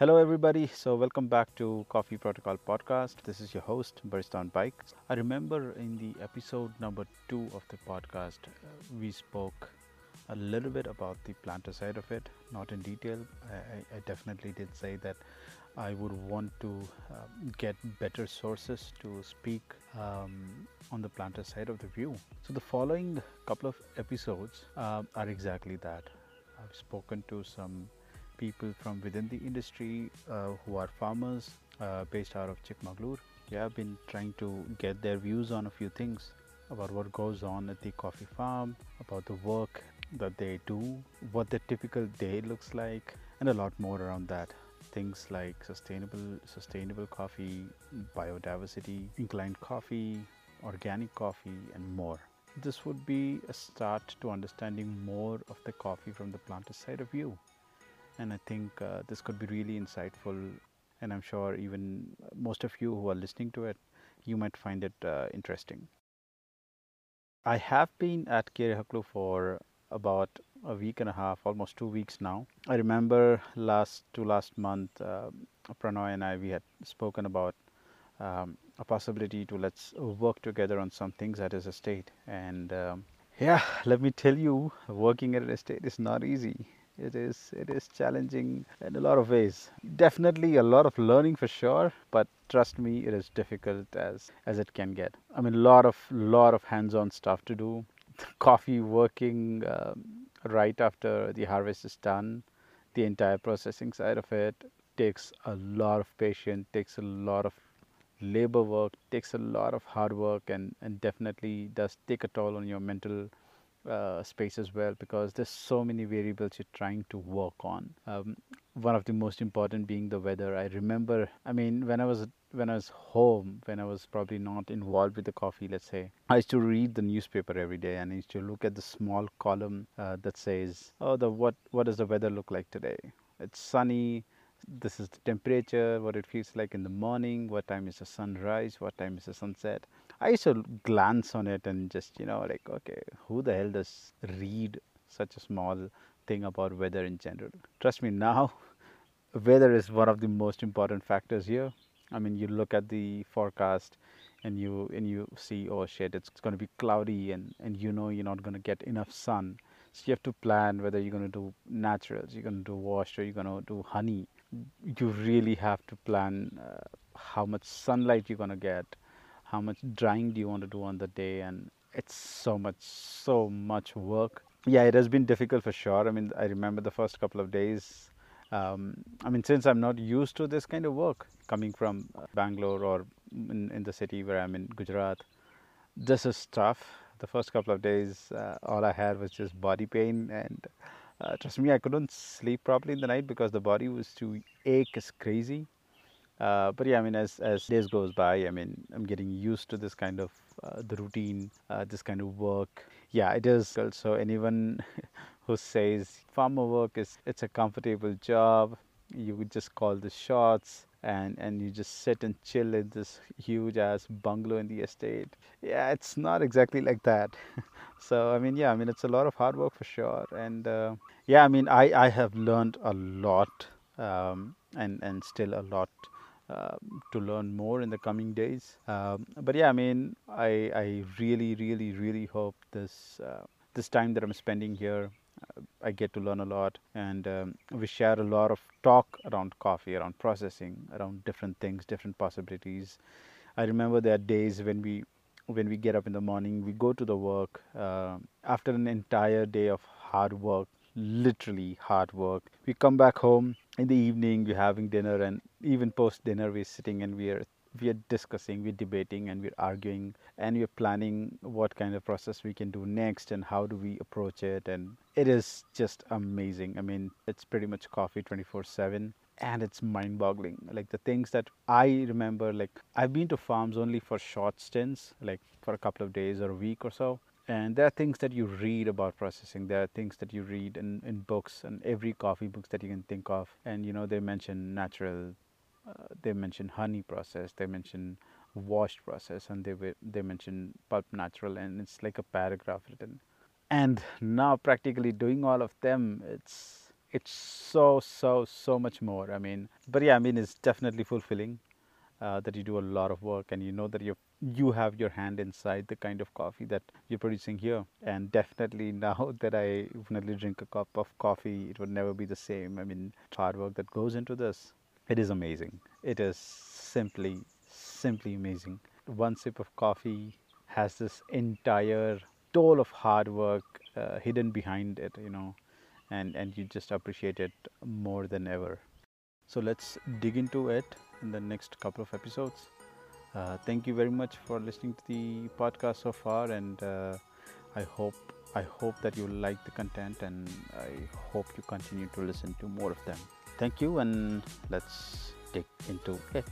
Hello, everybody. So, welcome back to Coffee Protocol Podcast. This is your host, Barista on Bike. I remember in the episode number two of the podcast, uh, we spoke a little bit about the planter side of it, not in detail. I, I definitely did say that I would want to um, get better sources to speak um, on the planter side of the view. So, the following couple of episodes uh, are exactly that. I've spoken to some people from within the industry uh, who are farmers uh, based out of Chikmagalur. Yeah, I've been trying to get their views on a few things about what goes on at the coffee farm, about the work that they do, what their typical day looks like, and a lot more around that. Things like sustainable, sustainable coffee, biodiversity, inclined coffee, organic coffee, and more. This would be a start to understanding more of the coffee from the planter side of view and I think uh, this could be really insightful. And I'm sure even most of you who are listening to it, you might find it uh, interesting. I have been at Kirihaklu for about a week and a half, almost two weeks now. I remember last to last month, uh, Pranoy and I we had spoken about um, a possibility to let's work together on some things at his estate. And um, yeah, let me tell you, working at an estate is not easy it is it is challenging in a lot of ways. Definitely a lot of learning for sure but trust me it is difficult as as it can get. I mean a lot of lot of hands-on stuff to do. Coffee working um, right after the harvest is done the entire processing side of it takes a lot of patience takes a lot of labor work takes a lot of hard work and and definitely does take a toll on your mental uh, space as well because there's so many variables you're trying to work on. Um, one of the most important being the weather. I remember, I mean, when I was when I was home, when I was probably not involved with the coffee, let's say, I used to read the newspaper every day and I used to look at the small column uh, that says, "Oh, the what what does the weather look like today? It's sunny." This is the temperature, what it feels like in the morning, what time is the sunrise, what time is the sunset I used to glance on it and just, you know, like, okay, who the hell does read such a small thing about weather in general? Trust me, now weather is one of the most important factors here. I mean, you look at the forecast and you and you see, oh shit, it's going to be cloudy, and and you know you're not going to get enough sun. So you have to plan whether you're going to do naturals, you're going to do wash, or you're going to do honey. You really have to plan uh, how much sunlight you're going to get, how much drying do you want to do on the day? And it's so much so much work. Yeah it has been difficult for sure. I mean i remember the first couple of days. Um, i mean since i'm not used to this kind of work coming from uh, bangalore or in, in the city where i'm in gujarat this is tough. The first couple of days uh, all i had was just body pain and uh, trust me i couldn't sleep properly in the night because the body was to ache as crazy uh, but yeah, I mean, as as days goes by, I mean, I'm getting used to this kind of uh, the routine, uh, this kind of work. Yeah, it is. So anyone who says farmer work is it's a comfortable job, you would just call the shots and and you just sit and chill in this huge ass bungalow in the estate. Yeah, it's not exactly like that. so I mean, yeah, I mean, it's a lot of hard work for sure. And uh, yeah, I mean, I I have learned a lot. Um, and and still a lot to learn more in the coming days. Um, but yeah, I mean, I, I really, really, really hope this uh, this time that I'm spending here, uh, I get to learn a lot, and um, we share a lot of talk around coffee, around processing, around different things, different possibilities. I remember there are days when we when we get up in the morning, we go to the work uh, after an entire day of hard work, literally hard work. We come back home in the evening, we're having dinner, and even post dinner, we're sitting and we're we are discussing, we're debating, and we're arguing, and we're planning what kind of process we can do next and how do we approach it. And it is just amazing. I mean, it's pretty much coffee 24 7 and it's mind boggling like the things that i remember like i've been to farms only for short stints like for a couple of days or a week or so and there are things that you read about processing. There are things that you read in, in books and every coffee books that you can think of. And you know they mention natural uh, they mention honey process they mention washed process and they they mention pulp natural and it's like a paragraph written. And now practically doing all of them it's it's so so so much more. I mean, but yeah, I mean, it's definitely fulfilling uh, that you do a lot of work and you know that you you have your hand inside the kind of coffee that you're producing here. And definitely now that I definitely drink a cup of coffee, it would never be the same. I mean, hard work that goes into this, it is amazing. It is simply simply amazing. One sip of coffee has this entire toll of hard work uh, hidden behind it, you know, and and you just appreciate it more than ever. So let's dig into it in the next couple of episodes. Uh, thank you very much for listening to the podcast so far, and uh, I hope I hope that you like the content, and I hope you continue to listen to more of them. Thank you, and let's dig into it.